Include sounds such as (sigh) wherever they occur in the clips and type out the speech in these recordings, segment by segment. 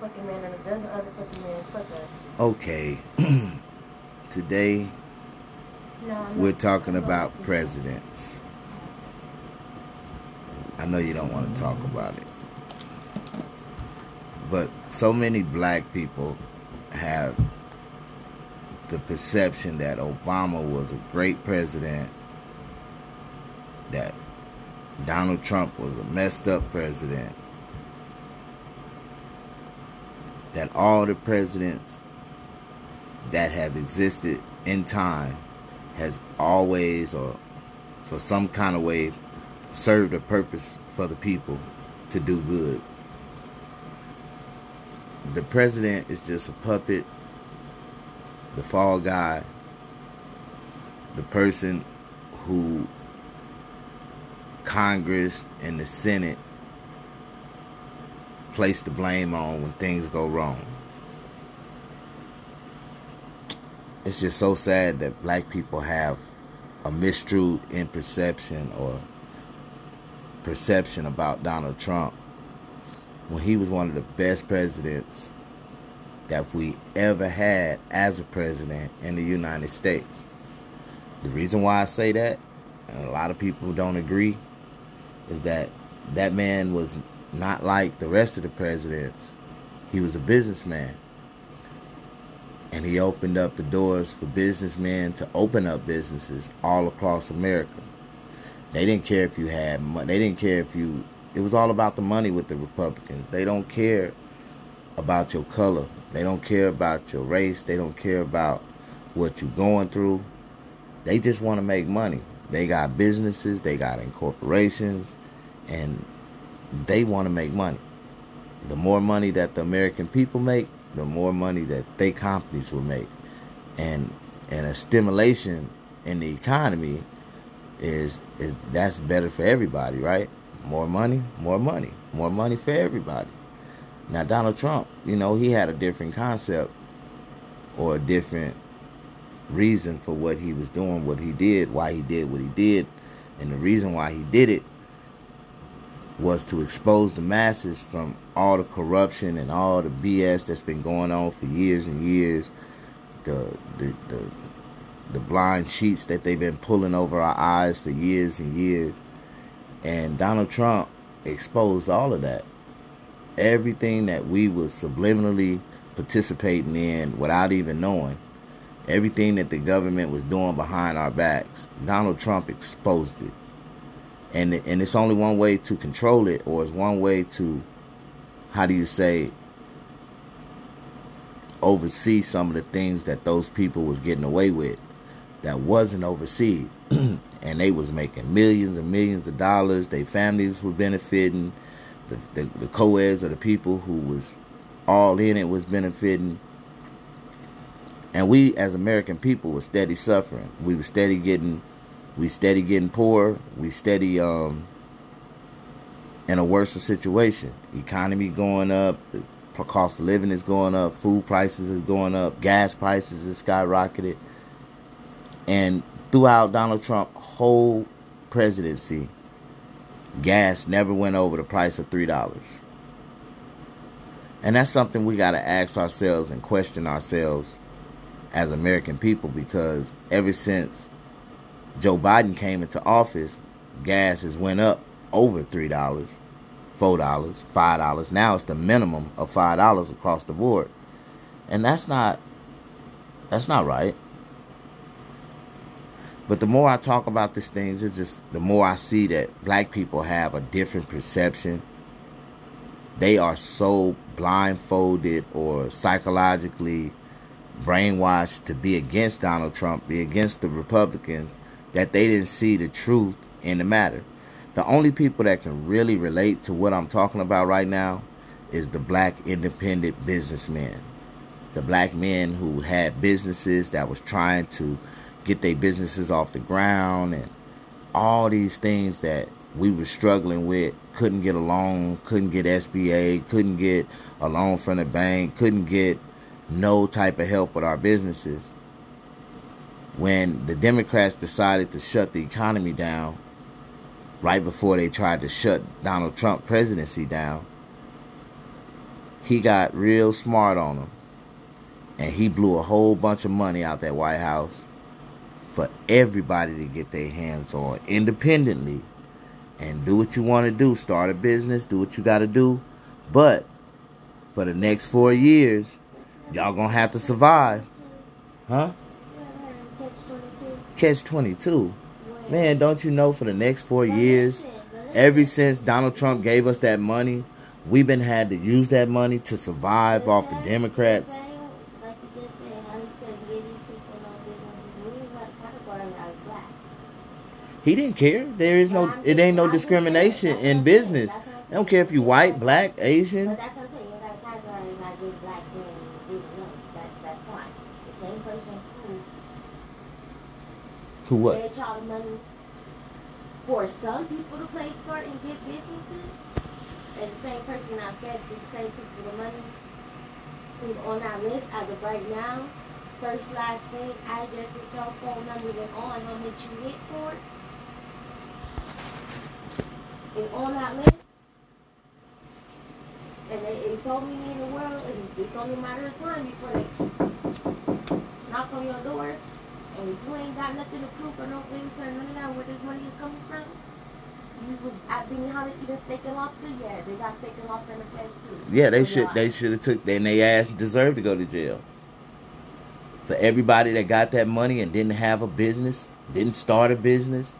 fucking man and a dozen other fucking men. Fuck us. Okay. (clears throat) Today No, we're talking about presidents. I know you don't want to talk about it. But so many black people have the perception that Obama was a great president, that Donald Trump was a messed up president, that all the presidents that have existed in time has always or for some kind of way served a purpose for the people to do good. The president is just a puppet, the fall guy, the person who Congress and the Senate place the blame on when things go wrong. It's just so sad that black people have a mistruth in perception or perception about Donald Trump when he was one of the best presidents that we ever had as a president in the United States. The reason why I say that, and a lot of people don't agree, is that that man was not like the rest of the presidents. He was a businessman. And he opened up the doors for businessmen to open up businesses all across America. They didn't care if you had money. They didn't care if you. It was all about the money with the Republicans. They don't care about your color. They don't care about your race. They don't care about what you're going through. They just want to make money. They got businesses. They got incorporations, and they want to make money. The more money that the American people make, the more money that they companies will make, and and a stimulation in the economy is is that's better for everybody, right? More money, more money, more money for everybody. Now Donald Trump, you know, he had a different concept or a different reason for what he was doing, what he did, why he did what he did, and the reason why he did it was to expose the masses from all the corruption and all the BS that's been going on for years and years. The the the, the blind sheets that they've been pulling over our eyes for years and years. And Donald Trump exposed all of that. Everything that we was subliminally participating in without even knowing. Everything that the government was doing behind our backs. Donald Trump exposed it and and it's only one way to control it, or it's one way to, how do you say, oversee some of the things that those people was getting away with, that wasn't overseen, (clears throat) and they was making millions and millions of dollars. Their families were benefiting, the the, the co-eds or the people who was all in it was benefiting. And we, as American people, were steady suffering. We were steady getting we steady getting poor. We steady um, in a worse situation. Economy going up. The cost of living is going up. Food prices is going up. Gas prices is skyrocketed. And throughout Donald Trump's whole presidency, gas never went over the price of three dollars. And that's something we got to ask ourselves and question ourselves as American people because ever since Joe Biden came into office, gas has went up over three dollars, four dollars, five dollars. Now it's the minimum of five dollars across the board, and that's not that's not right. But the more I talk about these things, it's just the more I see that black people have a different perception. They are so blindfolded or psychologically brainwashed to be against Donald Trump, be against the Republicans, that they didn't see the truth in the matter. The only people that can really relate to what I'm talking about right now is the black independent businessmen. The black men who had businesses that was trying to get their businesses off the ground and all these things that we were struggling with, couldn't get a loan, couldn't get SBA, couldn't get a loan from the bank, couldn't get no type of help with our businesses when the Democrats decided to shut the economy down right before they tried to shut Donald Trump presidency down, he got real smart on them. And he blew a whole bunch of money out that White House for everybody to get their hands on independently and do what you want to do. Start a business, do what you got to do. But for the next four years, y'all gonna have to survive. Huh? Catch 22. Man, don't you know for the next four years, ever since Donald Trump gave us that money, we've been had to use that money to survive off the Democrats. He didn't care. There is no, it ain't no discrimination in business. I don't care if you white, black, Asian. But that's what I'm saying. You gotta categorize like just black men and you know, that's that's fine. The same person who What? paid child money for some people to play smart and get businesses, and the same person that fed the same people the money who's on that list as of right now, first, last name, address, and cell phone numbers, and on how much you hit for it. And on that list. And there is so many in the world, and it's only a matter of time before they knock on your door. And if you ain't got nothing to prove or no things or none of that, where this money is coming from, you was at being how to eat a steak and lobster. Yeah, they got steak and lobster in the place too. Yeah, they So should. They should have took. Then they ass deserved to go to jail. For everybody that got that money and didn't have a business, didn't start a business,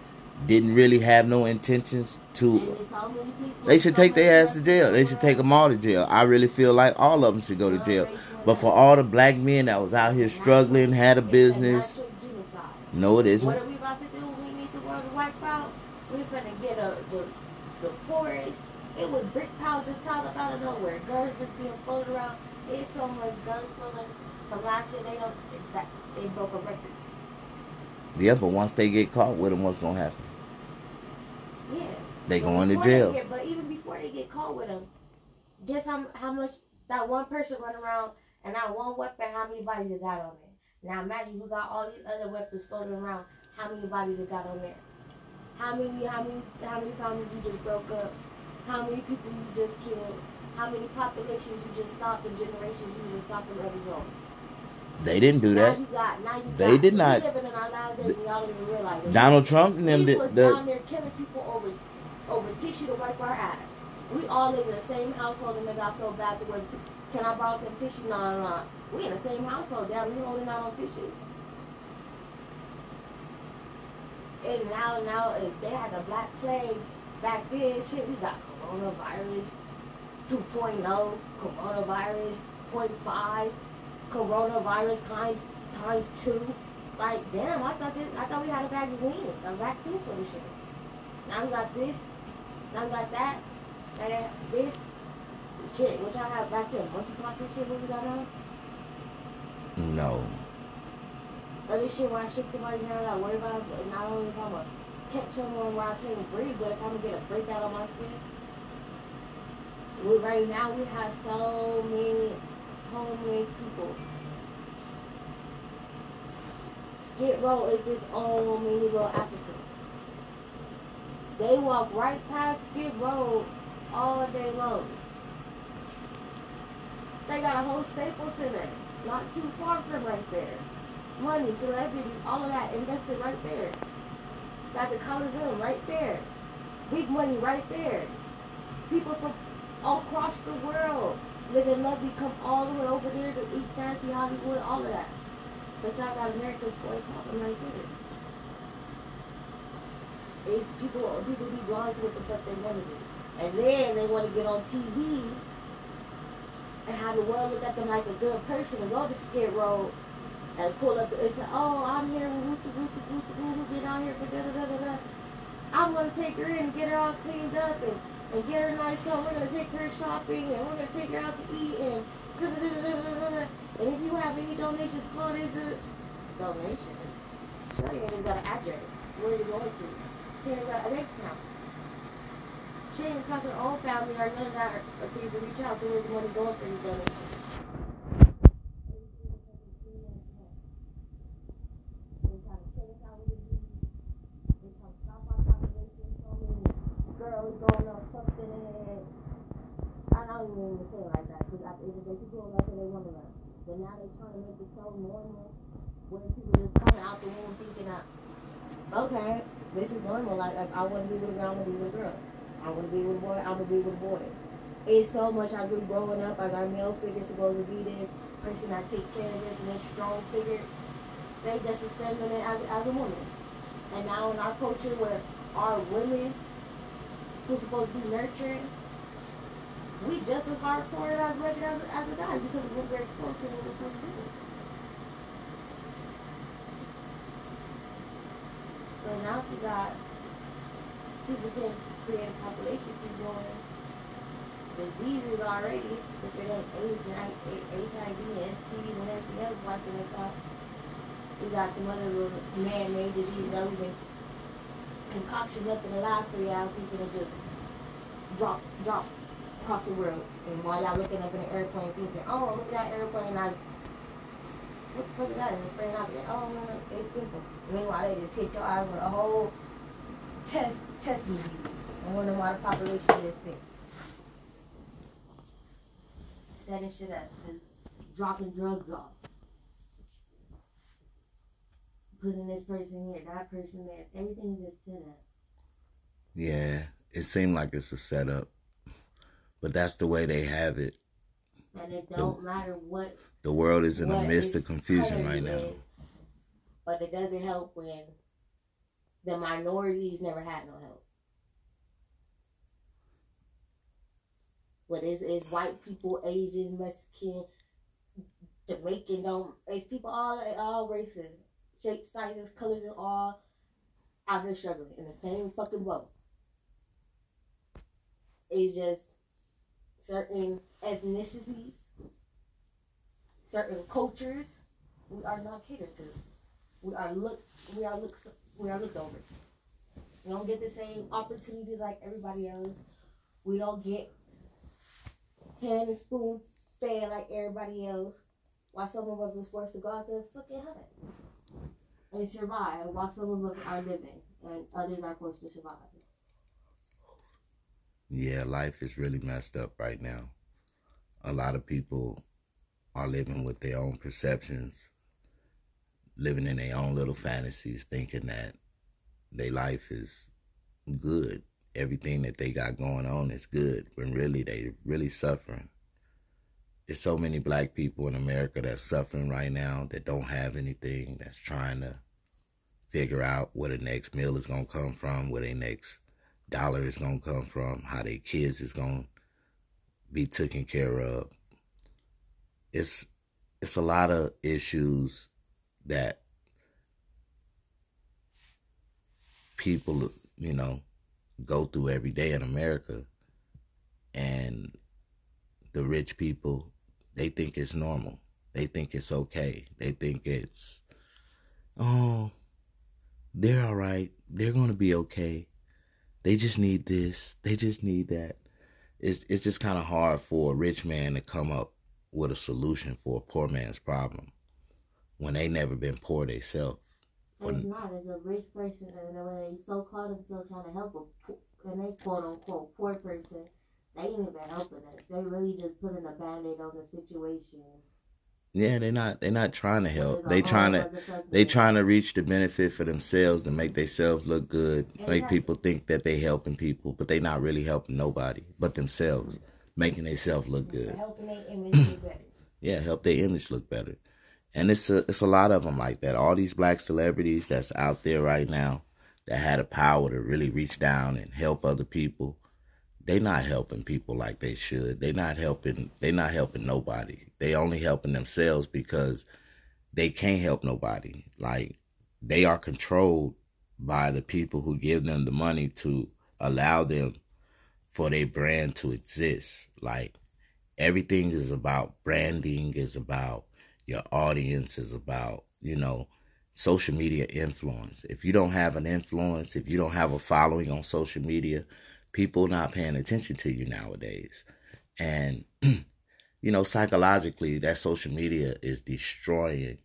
didn't really have no intentions to. there's so many people- They should take their ass to jail. They should take them all to jail. I really feel like all of them should go to jail. But for all the black men that was out here struggling, had a business. No, it isn't. What are we about to do? We need the world to wipe out. We finna get a the the poorest. It was brick piles just piled up out of nowhere. Guns just being floated around. There's so much guns floating year. They don't. That, they broke a record. Yeah, but once they get caught with them, what's gonna happen? Yeah. They But going to jail. get- but even before they get caught with them, guess how how much that one person run around and that one weapon, how many bodies it got on there? Now imagine you got all these other weapons floating around. How many bodies it got on there? How many how many how many families you just broke up? How many people you just killed? How many populations you just stopped and generations you just stopped from ever growing? They didn't do Now that. you got They got, did not- living in our lives and y'all don't even realize it. Donald Trump and them He was the. down there killing people over over tissue to wipe our ass. We all live in the same household and it got so bad to where can I borrow some tissue? No, no, no. We in the same household. Damn, we holding out on tissue. And now, now, if they had the black plague back then, shit, we got coronavirus 2.0, coronavirus 0.5, coronavirus times times two. Like, damn, I thought this, I thought we had a vaccine, a vaccine for this shit. Now we got this, now we got that, and this. Shit, what y'all have back then? Monkeypox and shit, what we got now? No. Other shit where I shake somebody's hand, I gotta worry about not only if I'm gonna catch someone where I can't breathe, but if I'm gonna get a breakout on my skin. We, right now, we have so many homeless people. Skid Row is its own mini little Africa. They walk right past Skid Row all day long. They got a whole Staples Center not too far from right there. Money, celebrities, all of that invested right there. Got the Coliseum right there. Big money right there. People from all across the world live in lovely come all the way over there to eat fancy Hollywood, all of that. But y'all got America's boys popping right there. It's people people be blind to what the fuck they want to do. And then they want to get on TV and have the world look at them like a good person and go to Skid Row and pull up and say, oh, I'm here Ruth, Ruth, out here for da da da da da. I'm gonna take her in and get her all cleaned up and, and get her nice clothes. We're gonna take her shopping and we're gonna take her out to eat and da da da da da da. And if you have any donations, call this a donations. Sure, you ain't even got an address. Where is it going to? Ain't got a bank account. She even talk to her own family or none of that until you reach out. So where's the money going for donations? Girls going on something and I don't even to like that because people they But now they're to make it so normal where people just out the womb thinking that, okay, this is normal. Like, like I want to be with a girl, I want to be with a girl. I want to be with a boy, I want to be with a boy. It's so much I grew growing up as our male figure supposed to be this person that take care of this and this strong figure. They just as feminine as, as a woman. And now in our culture where our women who's supposed to be nurturing, we just as hardcore it as rugged as, as a guy because of what we're exposed to and what we're supposed to do. So now you got people can create a population keep going diseases already, if it ain't AIDS and HIV and STDs and everything else wiping us out. We got some other little man-made diseases that we can concoction up in the lab for y'all people to just drop, drop across the world. And while y'all looking up in an airplane thinking, oh, look at that airplane, I, what the fuck is that? And it's spraying out there. Oh, no, it's simple. Meanwhile, they just hit your eyes with a whole test, test disease. And wonder why the population is sick. Setting shit up, dropping drugs off. Putting this person here, that person there. Everything is set up. Yeah, it seemed like it's a setup, but that's the way they have it. And it don't matter what The world is in a what midst of confusion right now. is, But it doesn't help when the minorities never had no help. What is is white people, Asians, Mexican, Jamaican, don't it's people all all races, shapes, sizes, colors, and all out here struggling in the same fucking boat. It's just certain ethnicities, certain cultures we are not catered to. We are looked we are looked we are looked over. We don't get the same opportunities like everybody else. We don't get hand and spoon fed like everybody else. While some of us was forced to go out there fucking hunt and survive, while some of us are living and others are forced to survive. Yeah, life is really messed up right now. A lot of people are living with their own perceptions, living in their own little fantasies, thinking that their life is good. Everything that they got going on is good, when really they really suffering. There's so many black people in America that's suffering right now that don't have anything, that's trying to figure out where the next meal is gonna come from, where their next dollar is gonna come from, how their kids is gonna be taken care of. It's it's a lot of issues that people, you know, go through every day in America and the rich people they think it's normal. They think it's okay. They think it's oh they're all right. They're going to be okay. They just need this. They just need that. It's it's just kind of hard for a rich man to come up with a solution for a poor man's problem when they never been poor themselves. It's not. It's a rich person, and when they so called themselves trying to help a and they quote unquote poor person, they ain't even helping us. They really just putting a band aid on the situation. Yeah, they're not they're not trying to help. They trying to they trying to reach the benefit for themselves to make themselves look good, make people think that they helping people, but they not really helping nobody but themselves, making themselves look good. helping their image get better. yeah, help their image look better. And it's a it's a lot of them like that. All these black celebrities that's out there right now that had the power to really reach down and help other people. They not helping people like they should. They not helping. They not helping nobody. They only helping themselves because they can't help nobody. Like they are controlled by the people who give them the money to allow them for their brand to exist. Like everything is about branding is about your audience is about you know social media influence. If you don't have an influence if you don't have a following on social media people not paying attention to you nowadays. And (clears throat) you know psychologically that social media is destroying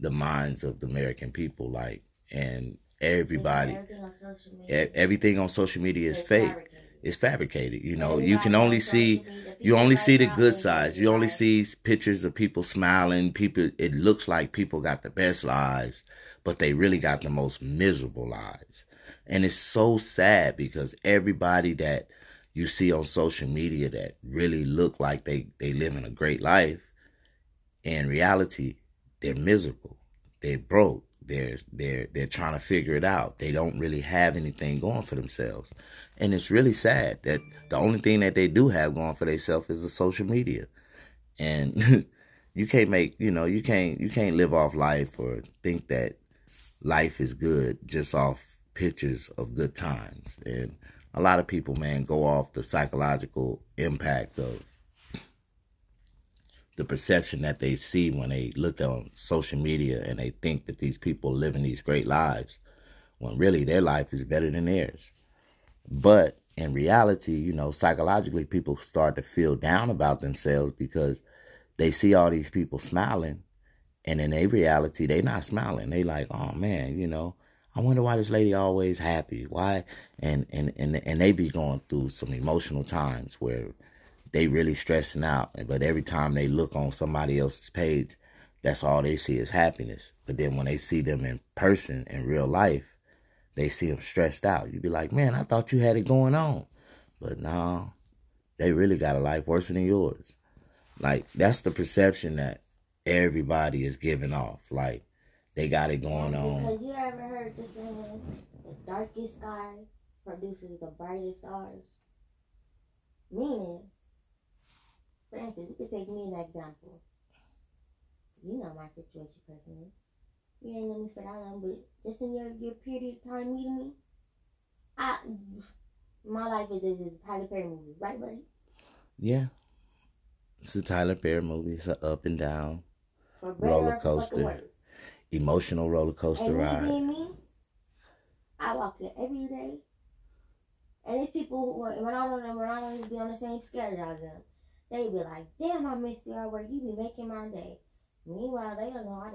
the minds of the american people like and everybody Everything on social e- media everything on social media is fake. Is fabricated. You know, you can only see you only see the good sides. You only see pictures of people smiling. People, it looks like people got the best lives, but they really got the most miserable lives. And it's so sad because everybody that you see on social media that really look like they they living a great life, in reality, they're miserable. They're broke. They're they're they're trying to figure it out. They don't really have anything going for themselves. And it's really sad that the only thing that they do have going for themselves is the social media. And (laughs) you can't make, you know, you can't you can't live off life or think that life is good just off pictures of good times. And a lot of people, man, go off the psychological impact of the perception that they see when they look on social media and they think that these people are living these great lives when really their life is better than theirs. But in reality, you know, psychologically, people start to feel down about themselves because they see all these people smiling, and in their reality, they not smiling. They like, oh man, you know, I wonder why this lady always happy. Why? And and and and they be going through some emotional times where they really stressing out. But every time they look on somebody else's page, that's all they see is happiness. But then when they see them in person in real life, they see them stressed out. You'd be like, man, I thought you had it going on. But no, they really got a life worse than yours. Like, that's the perception that everybody is giving off. Like, they got it going Because on. you ever heard the saying, the darkest sky produces the brightest stars? Meaning, for instance, you could take me an example. You know my situation personally. You ain't know me for that long, but just in your, your period of time meeting me, I, my life is, is a Tyler Perry movie, right, buddy? Yeah. It's a Tyler Perry movie. It's an up and down, Roller or for fucking coaster. emotional roller coaster And ride. me, I walk there every day. And these people who are, when I don't when I don't even be on the same schedule as them, they be like, "Damn, I missed you at work. You be making my day." Meanwhile, they don't know I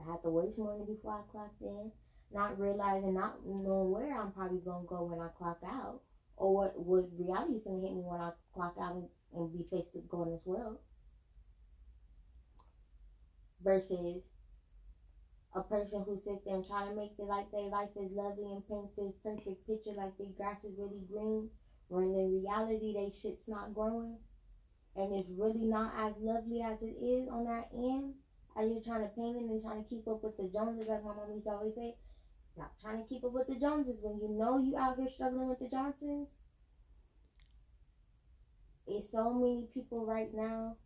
didn't have to wait morning before I clocked in, not realizing, not knowing where I'm probably gonna go when I clock out, or what what reality gonna hit me when I clock out and, and be faced with going this world. Versus a person who sits there and try to make it like their life is lovely and paint this perfect picture like their grass is really green, when in reality they shit's not growing, and it's really not as lovely as it is on that end. As you're trying to it and trying to keep up with the Joneses, like my mom used to always say, not trying to keep up with the Joneses when you know you out here struggling with the Johnsons. It's so many people right now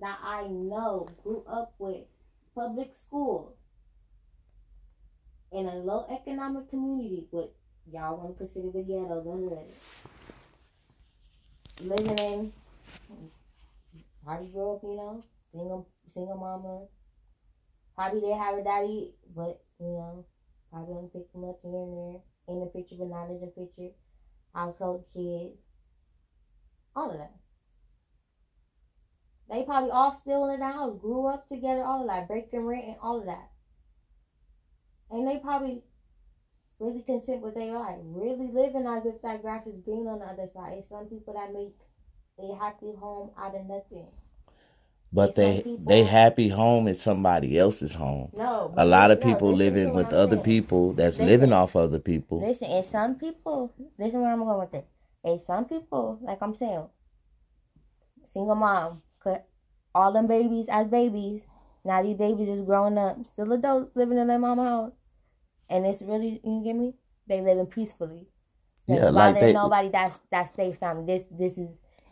that I know grew up with public school in a low economic community, what y'all want to consider the ghetto, the hood. Living in, grew up, you know, single, single mama. Probably they have a daddy, but, you know, probably only pick them up here and there. In the picture, but not in the picture. Household kids. All of that. They probably all still in the house, grew up together, all of that, breaking rent and all of that and they probably really content with their life, really living as if that grass is green on the other side. It's some people that make a happy home out of nothing. But they they happy home is somebody else's home. No, A lot of no, people living with other saying. people that's Listen. living off other people. Listen, and some people, listen where I'm going with it. And some people, like I'm saying, single mom, all them babies as babies. Now these babies is growing up, still adults living in their mama house, and it's really you get me. They living peacefully. They Yeah, like they- nobody. That's that's their family. This this is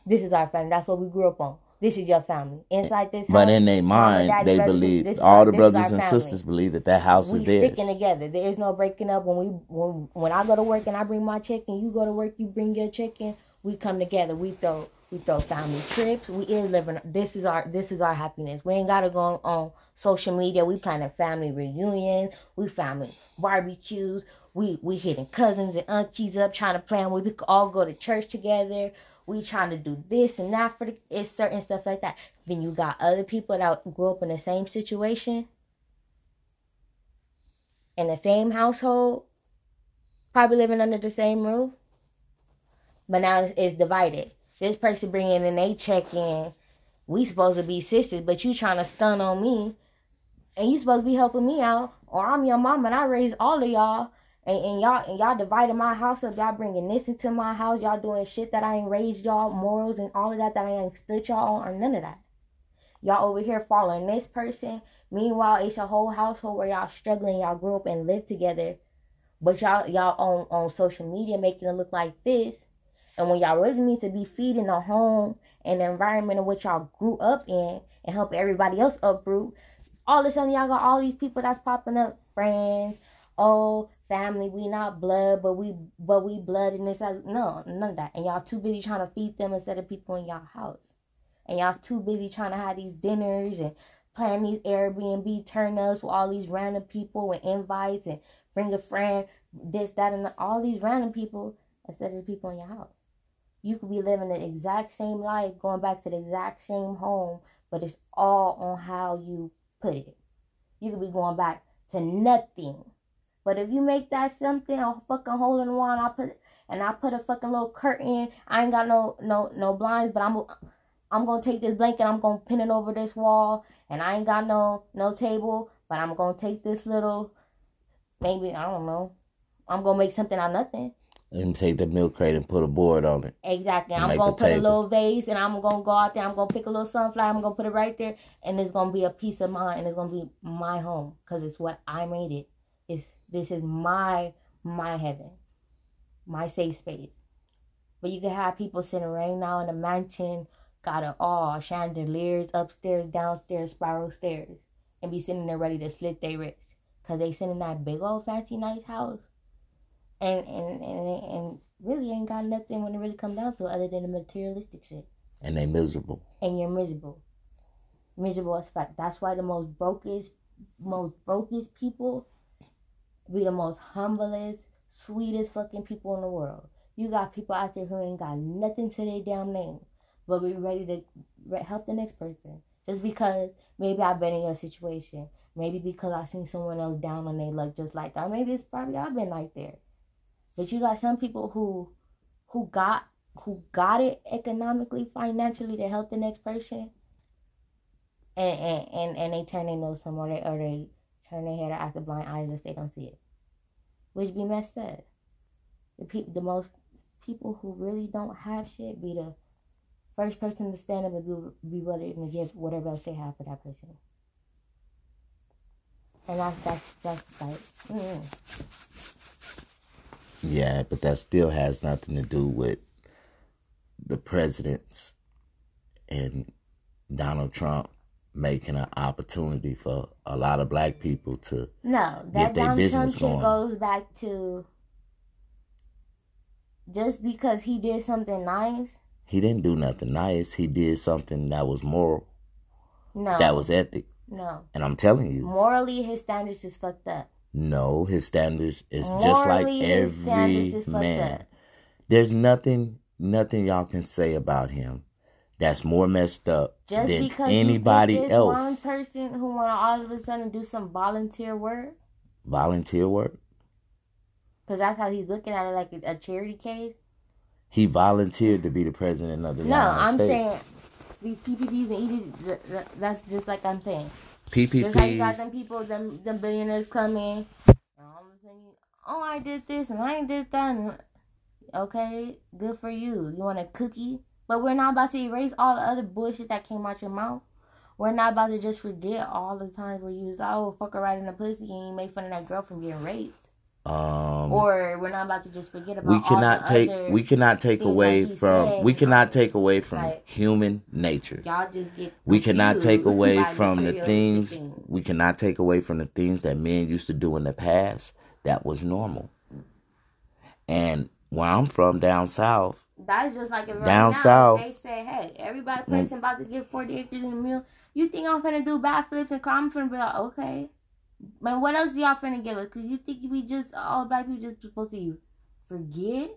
this is our family. That's what we grew up on. This is your family. Inside this house, But in their mind, they believe this all the brothers and family sisters believe that that house we is theirs. sticking together. There is no breaking up. When we when when I go to work and I bring my check and you go to work, you bring your check in. We come together. We throw we throw family trips. We is living. This is our this is our happiness. We ain't gotta go on social media. We planning family reunions. We family barbecues. We we hitting cousins and aunties up trying to plan. We could all go to church together. We trying to do this and that for the it's certain stuff like that. Then you got other people that grew up in the same situation in the same household, probably living under the same roof. but now it's, it's divided. This person bringing in a check in. We supposed to be sisters, but you trying to stun on me, and you supposed to be helping me out, or I'm your mom and I raised all of y'all, and, and y'all and y'all dividing my house up. Y'all bringing this into my house. Y'all doing shit that I ain't raised y'all morals and all of that that I ain't stood y'all on or none of that. Y'all over here following this person. Meanwhile, it's a whole household where y'all struggling. Y'all grew up and lived together, but y'all y'all on on social media making it look like this. And when y'all really need to be feeding the home and the environment in which y'all grew up in and help everybody else uproot, all of a sudden y'all got all these people that's popping up, friends, oh family, we not blood, but we but we blood and this no none of that. And y'all too busy trying to feed them instead of people in y'all house. And y'all too busy trying to have these dinners and plan these Airbnb turn ups with all these random people and invites and bring a friend, this, that, and all these random people instead of the people in your house. You could be living the exact same life, going back to the exact same home, but it's all on how you put it. You could be going back to nothing. But if you make that something, a fucking hole in the wall, and I put and I put a fucking little curtain. I ain't got no no no blinds, but I'm I'm gonna take this blanket, I'm gonna pin it over this wall, and I ain't got no no table, but I'm gonna take this little maybe I don't know. I'm gonna make something out of nothing. And take the milk crate and put a board on it. Exactly. I'm gonna put a little vase and I'm gonna go out there, I'm gonna pick a little sunflower, I'm gonna put it right there, and it's gonna be a piece of mine and it's gonna be my home. Cause it's what I made it. This is my my heaven. My safe space. But you can have people sitting right now in a mansion, got it all, oh, chandeliers upstairs, downstairs, spiral stairs, and be sitting there ready to slit their wrists. Cause they sit in that big old fancy nice house. And and, and and really ain't got nothing when it really come down to it other than the materialistic shit. And they miserable. And you're miserable. Miserable as fuck. That's why the most brokest most brokest people be the most humblest, sweetest fucking people in the world. You got people out there who ain't got nothing to their damn name, but be ready to help the next person. Just because maybe I've been in your situation. Maybe because I've seen someone else down on their luck just like that. Maybe it's probably I've been like there. But you got some people who who got who got it economically, financially to help the next person. And and, and, and they turn their nose somewhere or they, or they turn their head or act the blind eyes if they don't see it. Which be messed up. The people the most people who really don't have shit be the first person to stand up and be, be willing to give whatever else they have for that person. And that's that's that's like mm, Yeah, but that still has nothing to do with the presidents and Donald Trump making an opportunity for a lot of black people to No, Get that they Donald business going. goes back to just because he did something nice. he didn't do nothing nice. He did something that was moral, No, that was ethic. no. And I'm telling you, Morally, his standards is fucked up. no, his standards is just like Morally, his standards every man. There's nothing, nothing y'all can say about him that's more messed up Just than because anybody you pick one person who want to all of a sudden do some volunteer work, Volunteer work. because that's how he's looking at it, like a, charity case. He volunteered to be the president of the No, United I'm States. saying these PPPs and ED. That's just like I'm saying. PPPs. Just how you got them people, them them billionaires come in, and all of a sudden, oh, I did this and I did that. And, okay, good for you. You want a cookie? But we're not about to erase all the other bullshit that came out your mouth. We're not about to just forget all the times where you was like, oh, fuck her right in the pussy and you made fun of that girl from getting raped. Um, Or we're not about to just forget about we cannot the take other, we cannot take away from said, we cannot take away from like- human nature. y'all just get We cannot take away from the things things. we cannot take away from the things that men used to do in the past that was normal. And where I'm from down south, That's just like if right Down now south. they say, "Hey, everybody Mm. person about to get forty acres in a mill. You think I'm finna do backflips and I'm be like, okay, but what else y'all finna give us? Cause you think we just all black people just supposed to you forget?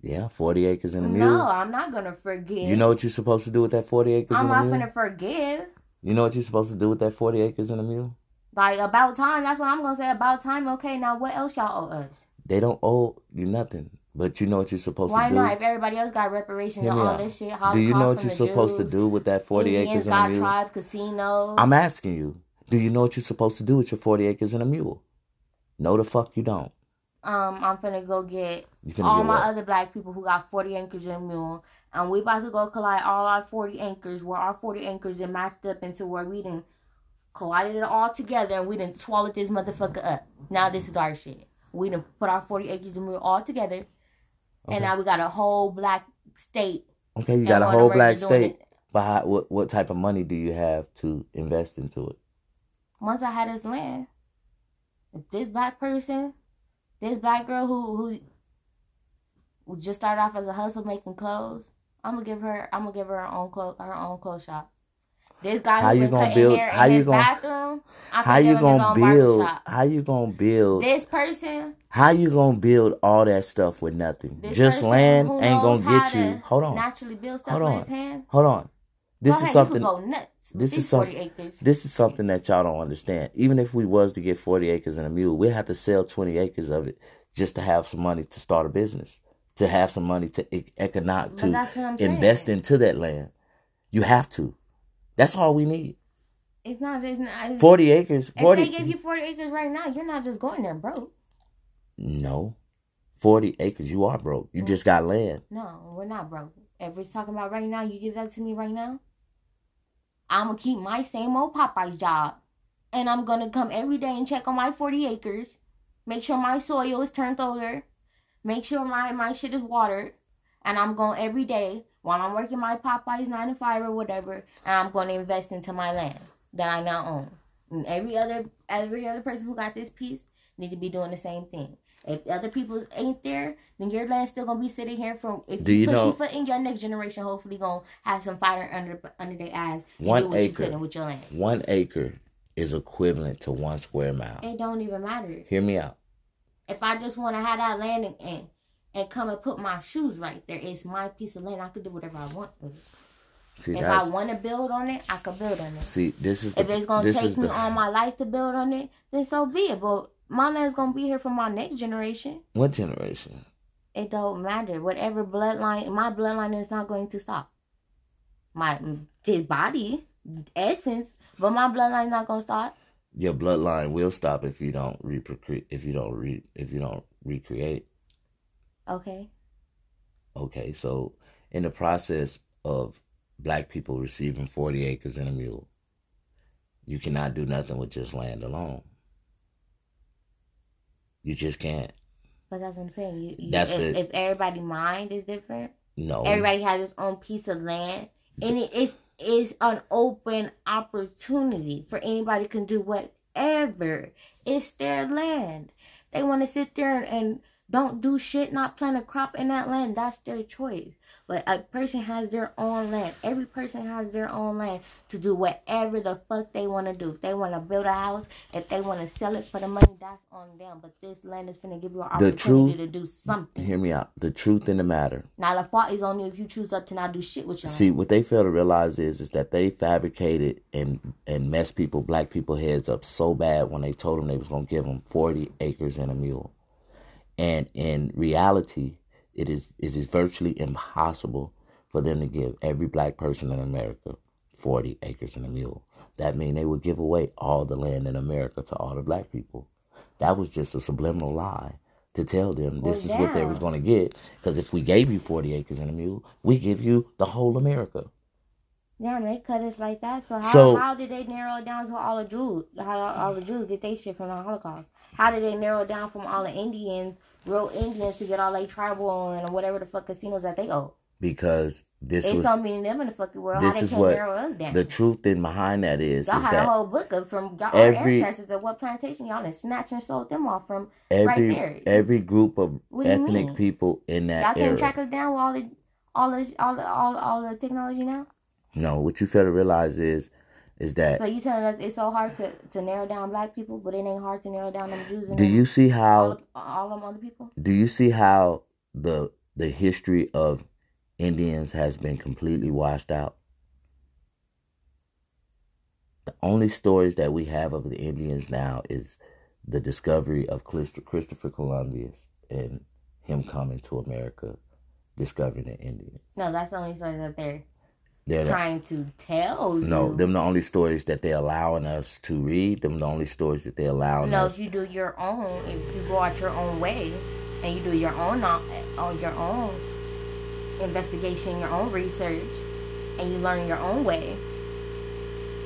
yeah, 40 acres in a meal. No. I'm not gonna forget. You know what you're supposed to do with that 40 acres I'm in a not finna forgive. You know what you're supposed to do with that 40 acres in a mule? Like about time. That's what I'm gonna say. About time. Okay, now what else y'all owe us? They don't owe you nothing. But you know what you're supposed Why to do. Why not? If everybody else got reparations and all out. this shit, how do you know what you're supposed Jews, to do with that 40 Indians acres and a mule? tribes, casinos. I'm asking you. Do you know what you're supposed to do with your 40 acres and a mule? No, the fuck you don't. um, I'm finna go get finna all get my what? other black people who got 40 acres and a mule, and we about to go collide all our 40 acres, where our 40 acres are matched up into where we didn't collided it all together, and we done swallowed this motherfucker up. Now this is our shit. We done put our 40 acres and mule all together, Okay. and now we got a whole black state. Okay, you got a whole black state. it. But how, what what type of money do you have to invest into it? Once I had this land, if this black person, this black girl who who, who just started off as a hustle making clothes, I'm gonna give her I'm gonna give her her own clothes her own clothes shop. This guy How you gonna build- how you gonna- bathroom, How you gonna build? How you gonna build? This person, How you gonna build all that stuff with nothing? this Just land ain't gonna get you. to Hold on, naturally build stuff Hold with on. his hand. hold on. This Go is ahead, something. This is these some- 40 acres. This is something that y'all don't understand. Even if we was to get 40 acres and a mule, we'd have to sell 20 acres of it just to have some money to start a business, to have some money to economic to saying. invest into that land. You have to. That's all we need. It's not. just not. 40 acres. if 40. they give you 40 acres right now, you're not just going there broke. no. 40 acres. You are broke. You just got land. No, we're not broke. If we're talking about right now, you give that to me right now. I'm gonna keep my same old Popeyes job, and I'm gonna come every day and check on my 40 acres, make sure my soil is turned over, make sure my my shit is watered, and I'm going every day while I'm working my Popeyes nine to five or whatever, and I'm going to invest into my land that I now own. And every other every other person who got this piece need to be doing the same thing. If other people ain't there, then your land's still gonna be sitting here from if Do you, you know- pussyfoot in your next generation, hopefully gonna have some fire under under their eyes One you acre. couldn't with your land. One acre is equivalent to one square mile. It don't even matter. Hear me out. If I just want to have that land and, and come and put my shoes right there, it's my piece of land. I could do whatever I want with it. See, If I want to build on it, I could build on it. see. This is the, If it's gonna this take me the, all my life to build on it, then so be it. But my land's gonna be here for my next generation. what generation? It don't matter. Whatever bloodline, my bloodline is not going to stop. My his body, essence, but my bloodline's not gonna stop. Your bloodline will stop if you don't reprocreate. If you don't re, if you don't recreate. Okay. Okay, so in the process of black people receiving 40 acres and a mule, you cannot do nothing with just land alone. You just can't. But that's what I'm saying. You, you, That's if, if everybody mind is different, No. everybody has its own piece of land, and it is is an open opportunity for anybody can do whatever. It's their land. They want to sit there and, and don't do shit, not plant a crop in that land. That's their choice. But a person has their own land. Every person has their own land to do whatever the fuck they want to do. If they want to build a house, if they want to sell it for the money, that's on them. But this land is going to give you an The opportunity truth- to do something. Hear me out. The truth in the matter. Now the fault is on you if you choose up to not do shit with your See, land. what they fail to realize is is that they fabricated and and messed people, black people heads up so bad when they told them they was gonna give them forty acres and a mule, and in reality, it is it is virtually impossible for them to give every black person in America forty acres and a mule. That means they would give away all the land in America to all the black people. That was just a subliminal lie to tell them this Well, is what they was going to get. Because if we gave you 40 acres and a mule, we give you the whole America. Damn, they cut us like that. So how So- how did they narrow it down to all the Jews? How all the Jews get they shit from the Holocaust? How did they narrow it down from all the Indians, real Indians, to get all they tribal and whatever the fuck casinos that they owe? Because this It's was so many them in the fucking world. this how they is what the truth in behind that is, y'all is had a that whole book of from y'all every- our ancestors of what plantation y'all and snatched and sold them off from. every there. every group of What do you ethnic people in that Y'all can't era. track us down with all the all the all the all, all the technology now. No, what you fail to realize is is that So you telling us it's so hard to, to narrow down black people, but it ain't hard to narrow down them Jews and do you see all, how of- all them other people? do you see how the the history of Indians has been completely washed out? The only stories that we have of the Indians now is the discovery of Christopher Columbus and him coming to America, discovering the Indians. No, that's the only story that they're They're the, trying to tell you. no, you. them the only stories that they're allowing us to read. Them the only stories that they're allowing No, us. if you do your own, if you go out your own way, and you do your own on on your own investigation, your own research, and you learn your own way,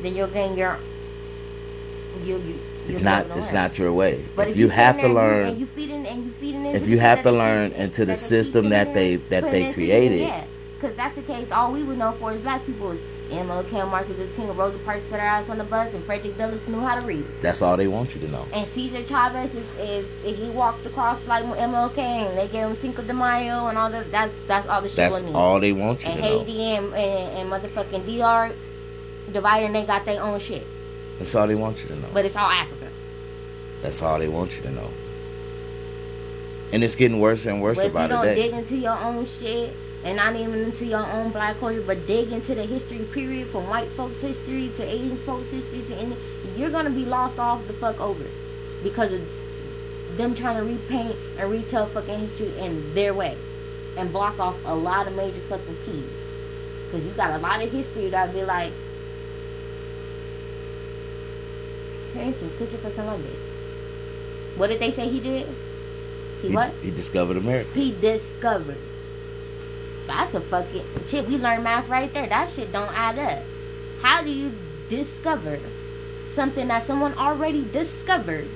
then you'll gain your you you. It's not. It's learn. not your way. But if if you have to there and you- learn, and you feeding and you feeding if you have to learn into the that they keep system that they that they created. Because that's the case. All we would know for is black people is MLK, Martin Luther King, and Rosa Parks set our ass on the bus, and Frederick Douglass knew how to read. that's all they want you to know. And Cesar Chavez is, is, is he walked across like MLK, and they gave him Cinco de Mayo and all that. That's that's all the shit That's all they want you and to know. Haiti and, and, and motherfucking DR divided, and they got their own shit. That's all they want you to know. But it's all Africa. That's all they want you to know. And it's getting worse and worse But if you about don't it. dig into your own shit, and not even into your own black culture, but dig into the history period from white folks' history to Asian folks' history to any, you're gonna be lost off the fuck over because of them trying to repaint and retell fucking history in their way and block off a lot of major fucking keys. Cause you got a lot of history that be like, for instance, Christopher Columbus. What did they say he did? He, He, what? he discovered America. He discovered. That's a fucking shit. We learned math right there. That shit don't add up. How do you discover something that someone already discovered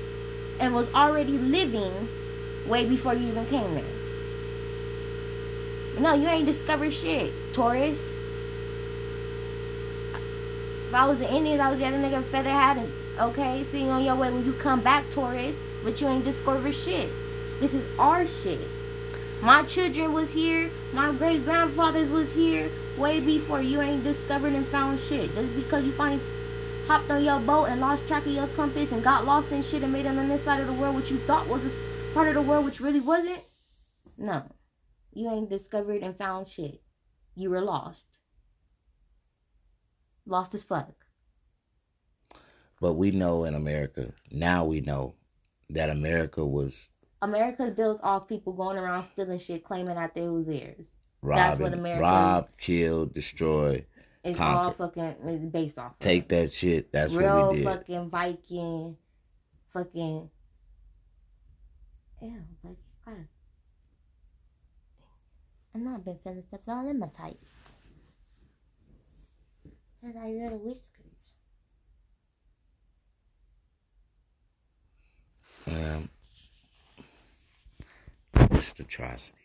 and was already living way before you even came there? No, you ain't discovered shit, Taurus. If I was an Indian, I was the other nigga feather hat and okay, see you on your way when you come back, Taurus. But you ain't discovered shit. This is our shit. My children was here. My great grandfathers was here way before you ain't discovered and found shit. Just because you finally hopped on your boat and lost track of your compass and got lost in shit and made it on this side of the world, which you thought was a part of the world, which really wasn't. No, you ain't discovered and found shit. You were lost. Lost as fuck. But we know in America, now we know that America was America's built off people going around stealing shit, claiming that they was theirs. That's what America robbed, kill, destroy. It's all fucking it's based off. of. Take that shit. That's real what we did. fucking Viking, fucking. Ew, but you gotta. I'm not been feeling stuff all in my tight. And I little whiskers. Um, atrocity.